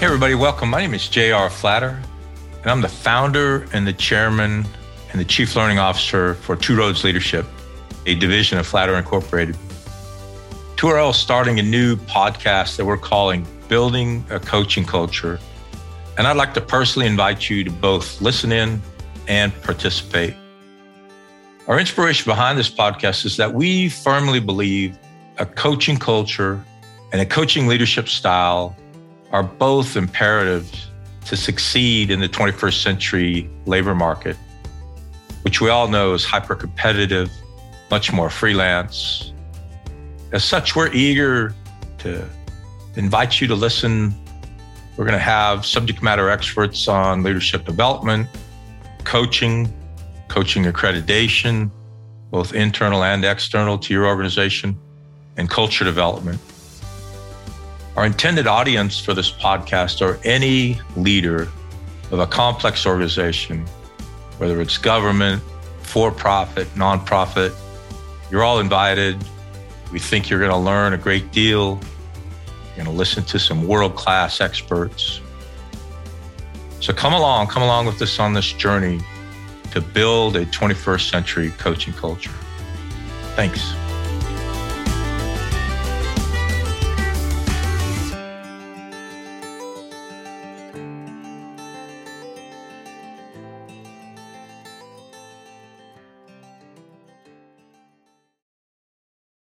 Hey, everybody, welcome. My name is J.R. Flatter, and I'm the founder and the chairman and the chief learning officer for Two Roads Leadership, a division of Flatter Incorporated. 2RL is starting a new podcast that we're calling Building a Coaching Culture. And I'd like to personally invite you to both listen in and participate. Our inspiration behind this podcast is that we firmly believe a coaching culture and a coaching leadership style are both imperatives to succeed in the 21st century labor market, which we all know is hyper competitive, much more freelance. As such, we're eager to invite you to listen. We're going to have subject matter experts on leadership development, coaching, coaching accreditation, both internal and external to your organization, and culture development. Our intended audience for this podcast are any leader of a complex organization, whether it's government, for profit, nonprofit. You're all invited. We think you're going to learn a great deal. You're going to listen to some world class experts. So come along, come along with us on this journey to build a 21st century coaching culture. Thanks.